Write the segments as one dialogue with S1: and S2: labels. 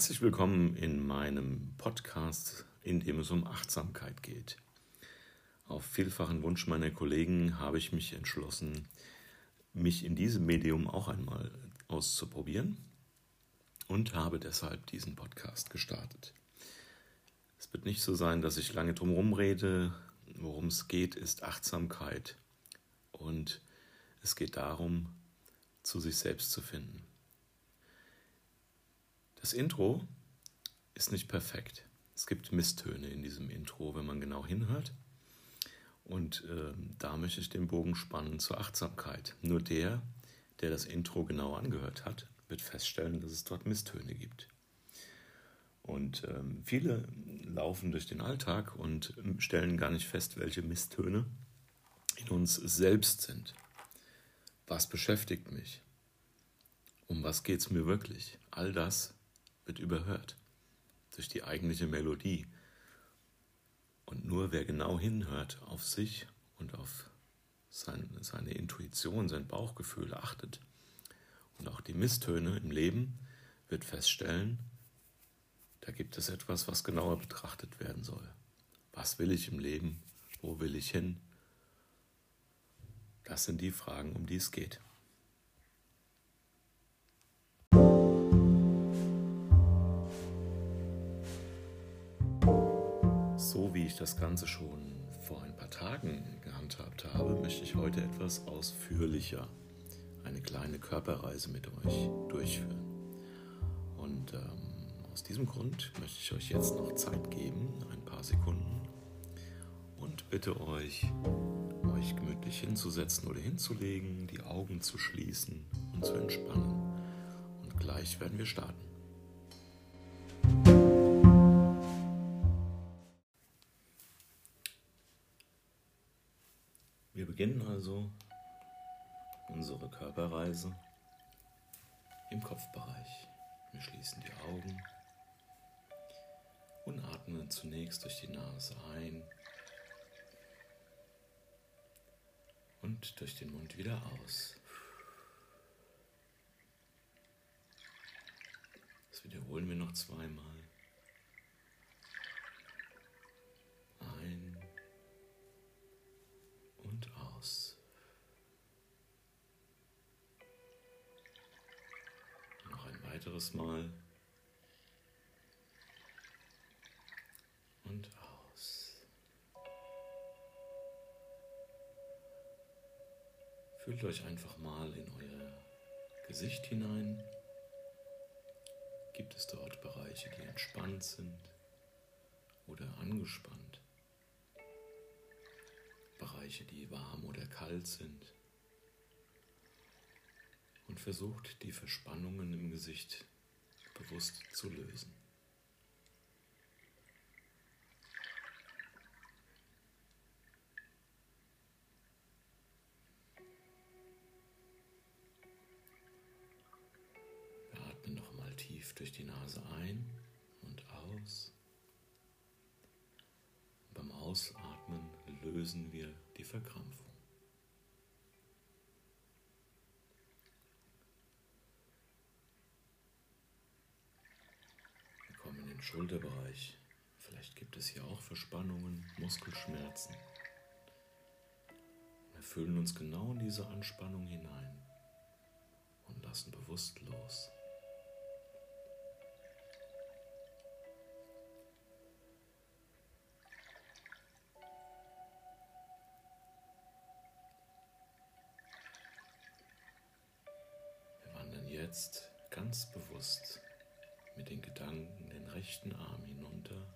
S1: Herzlich willkommen in meinem Podcast, in dem es um Achtsamkeit geht. Auf vielfachen Wunsch meiner Kollegen habe ich mich entschlossen, mich in diesem Medium auch einmal auszuprobieren und habe deshalb diesen Podcast gestartet. Es wird nicht so sein, dass ich lange drum rede. Worum es geht, ist Achtsamkeit und es geht darum, zu sich selbst zu finden. Das Intro ist nicht perfekt. Es gibt Misstöne in diesem Intro, wenn man genau hinhört. Und äh, da möchte ich den Bogen spannen zur Achtsamkeit. Nur der, der das Intro genau angehört hat, wird feststellen, dass es dort Misstöne gibt. Und ähm, viele laufen durch den Alltag und ähm, stellen gar nicht fest, welche Misstöne in uns selbst sind. Was beschäftigt mich? Um was geht es mir wirklich? All das wird überhört durch die eigentliche Melodie. Und nur wer genau hinhört auf sich und auf sein, seine Intuition, sein Bauchgefühl achtet und auch die Misstöne im Leben, wird feststellen, da gibt es etwas, was genauer betrachtet werden soll. Was will ich im Leben? Wo will ich hin? Das sind die Fragen, um die es geht. Ich das Ganze schon vor ein paar Tagen gehandhabt habe, möchte ich heute etwas ausführlicher eine kleine Körperreise mit euch durchführen. Und ähm, aus diesem Grund möchte ich euch jetzt noch Zeit geben, ein paar Sekunden, und bitte euch, euch gemütlich hinzusetzen oder hinzulegen, die Augen zu schließen und zu entspannen. Und gleich werden wir starten. Beginnen also unsere Körperreise im Kopfbereich. Wir schließen die Augen und atmen zunächst durch die Nase ein und durch den Mund wieder aus. Das wiederholen wir noch zweimal. Weiteres Mal. Und aus. Fühlt euch einfach mal in euer Gesicht hinein. Gibt es dort Bereiche, die entspannt sind oder angespannt? Bereiche, die warm oder kalt sind? Versucht die Verspannungen im Gesicht bewusst zu lösen. Wir atmen nochmal tief durch die Nase ein und aus. beim Ausatmen lösen wir die Verkrampfung. Im Schulterbereich. Vielleicht gibt es hier auch Verspannungen, Muskelschmerzen. Wir fühlen uns genau in diese Anspannung hinein und lassen bewusst los. Wir wandern jetzt ganz bewusst mit den Gedanken den rechten Arm hinunter,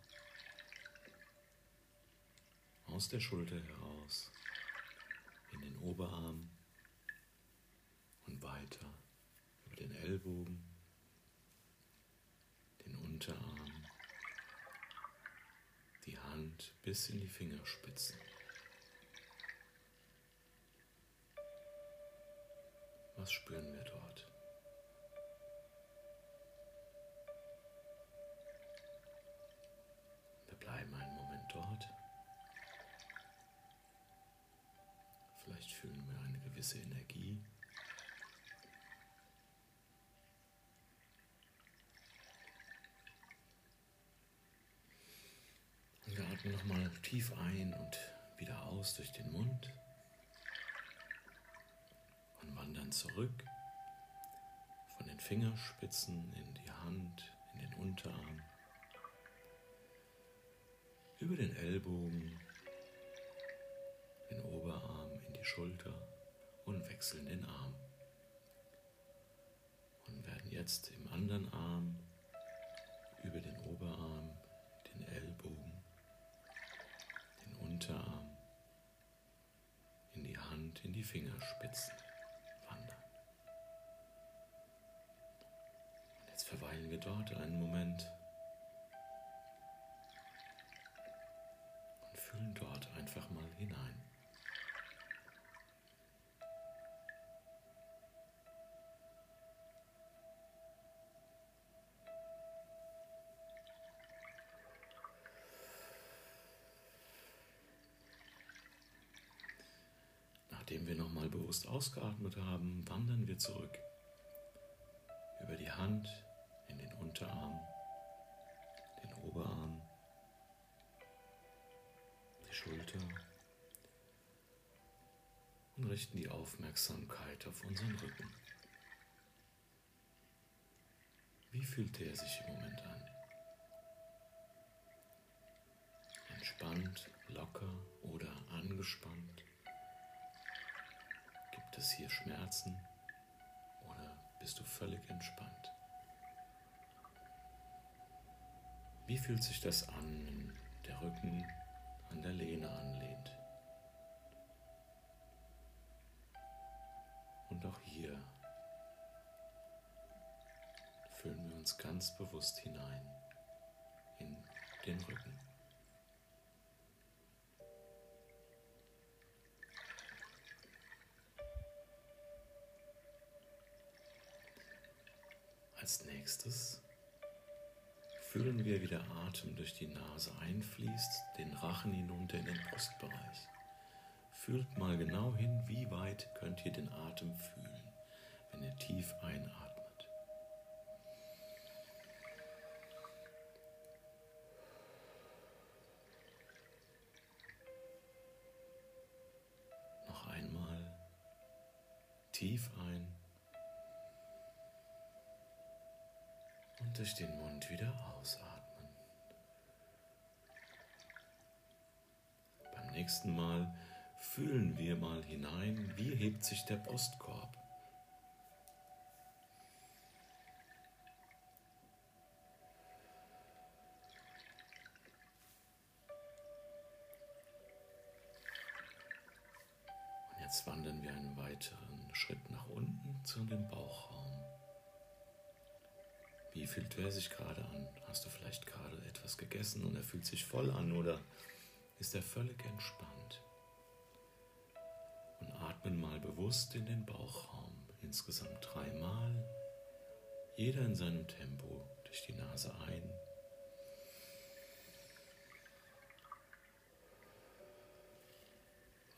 S1: aus der Schulter heraus, in den Oberarm und weiter über den Ellbogen, den Unterarm, die Hand bis in die Fingerspitzen. Was spüren wir dort? Vielleicht fühlen wir eine gewisse Energie. Und wir atmen nochmal tief ein und wieder aus durch den Mund. Und wandern zurück. Von den Fingerspitzen in die Hand, in den Unterarm, über den Ellbogen die Schulter und wechseln den Arm. Und werden jetzt im anderen Arm über den Oberarm, den Ellbogen, den Unterarm, in die Hand, in die Fingerspitzen wandern. Und jetzt verweilen wir dort einen Moment Nachdem wir nochmal bewusst ausgeatmet haben, wandern wir zurück über die Hand in den Unterarm, den Oberarm, die Schulter und richten die Aufmerksamkeit auf unseren Rücken. Wie fühlt der sich im Moment an? Entspannt, locker oder angespannt? Gibt es hier Schmerzen oder bist du völlig entspannt? Wie fühlt sich das an, wenn der Rücken an der Lehne anlehnt? Und auch hier fühlen wir uns ganz bewusst hinein in den Rücken. Als nächstes fühlen wir, wie der Atem durch die Nase einfließt, den Rachen hinunter in den Brustbereich. Fühlt mal genau hin, wie weit könnt ihr den Atem fühlen, wenn ihr tief einatmet. Noch einmal tief ein. Durch den Mund wieder ausatmen. Beim nächsten Mal fühlen wir mal hinein, wie hebt sich der Brustkorb. Und jetzt wandern wir einen weiteren Schritt nach unten zu dem Bauchraum. Wie fühlt er sich gerade an? Hast du vielleicht gerade etwas gegessen und er fühlt sich voll an oder ist er völlig entspannt? Und atmen mal bewusst in den Bauchraum, insgesamt dreimal, jeder in seinem Tempo durch die Nase ein.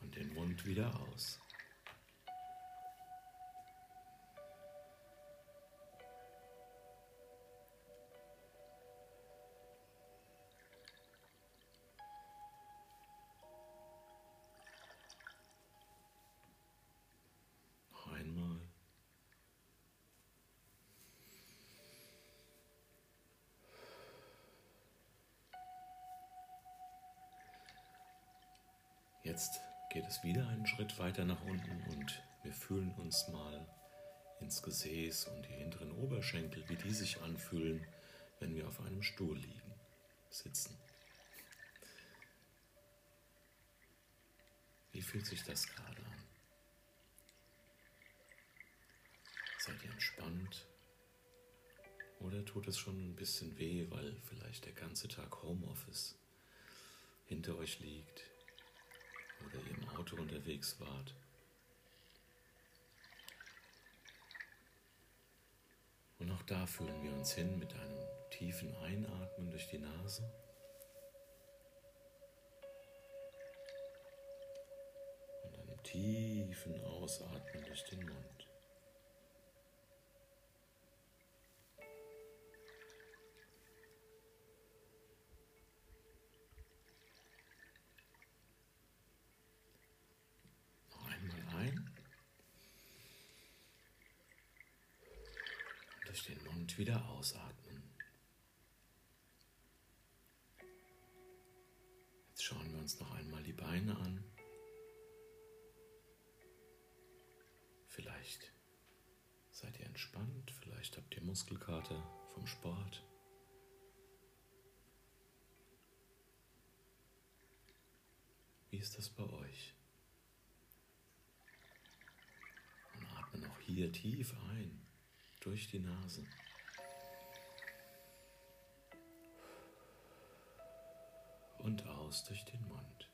S1: Und den Mund wieder aus. Jetzt geht es wieder einen Schritt weiter nach unten und wir fühlen uns mal ins Gesäß und die hinteren Oberschenkel, wie die sich anfühlen, wenn wir auf einem Stuhl liegen, sitzen. Wie fühlt sich das gerade an? Seid ihr entspannt? Oder tut es schon ein bisschen weh, weil vielleicht der ganze Tag Homeoffice hinter euch liegt, oder ihr im Auto unterwegs wart. Und auch da fühlen wir uns hin mit einem tiefen Einatmen durch die Nase. Und einem tiefen Ausatmen durch den Mund. durch den Mund wieder ausatmen. Jetzt schauen wir uns noch einmal die Beine an. Vielleicht seid ihr entspannt, vielleicht habt ihr Muskelkater vom Sport. Wie ist das bei euch? Und atme noch hier tief ein, durch die Nase. Und aus durch den Mund.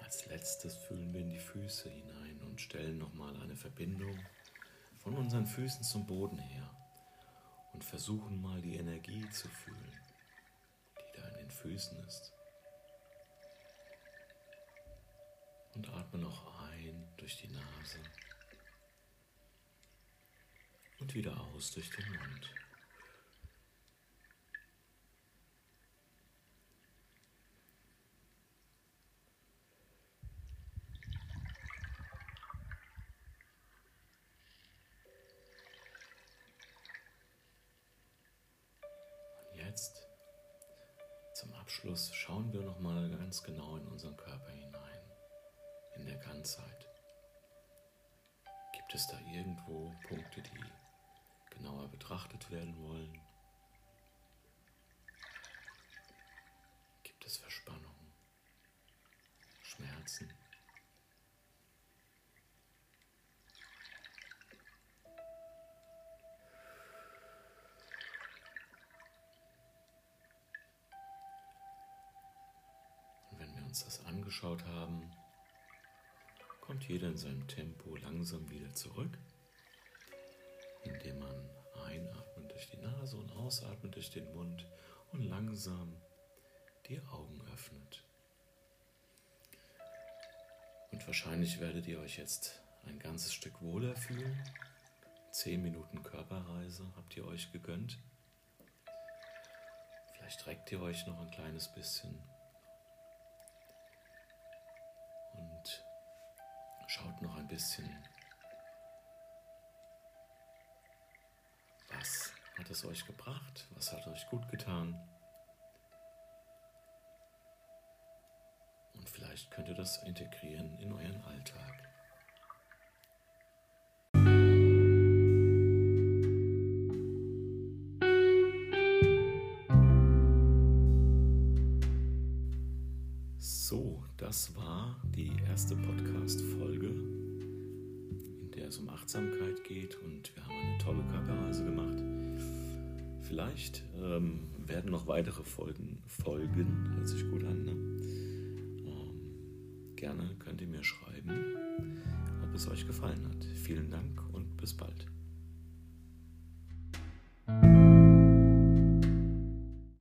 S1: Als letztes fühlen wir in die Füße hinein und stellen nochmal eine Verbindung von unseren Füßen zum Boden her und versuchen mal die Energie zu fühlen, die da in den Füßen ist. Und atme noch ein durch die Nase und wieder aus durch den Mund. jetzt zum Abschluss schauen wir noch mal ganz genau in unseren Körper hinein, in der Ganzheit. Gibt es da irgendwo Punkte, die genauer betrachtet werden wollen? Gibt es Verspannungen, Schmerzen? uns das angeschaut haben, kommt jeder in seinem Tempo langsam wieder zurück, Und ausatmet durch den Mund und langsam die Augen öffnet. Und wahrscheinlich werdet ihr euch jetzt ein ganzes Stück wohler fühlen. Zehn Minuten Körperreise habt ihr euch gegönnt. Vielleicht reckt ihr euch noch ein kleines bisschen Schaut noch ein bisschen. Hat es euch gebracht? Was hat euch gut getan? Und vielleicht könnt ihr das integrieren in euren Alltag. So, das war die erste Podcast-Folge, in der es um Achtsamkeit geht und wir haben eine tolle Körperreise gemacht. Vielleicht ähm, werden noch weitere Folgen folgen, hört sich gut an. Ne? Ähm, gerne könnt ihr mir schreiben, ob es euch gefallen hat. Vielen Dank und bis bald.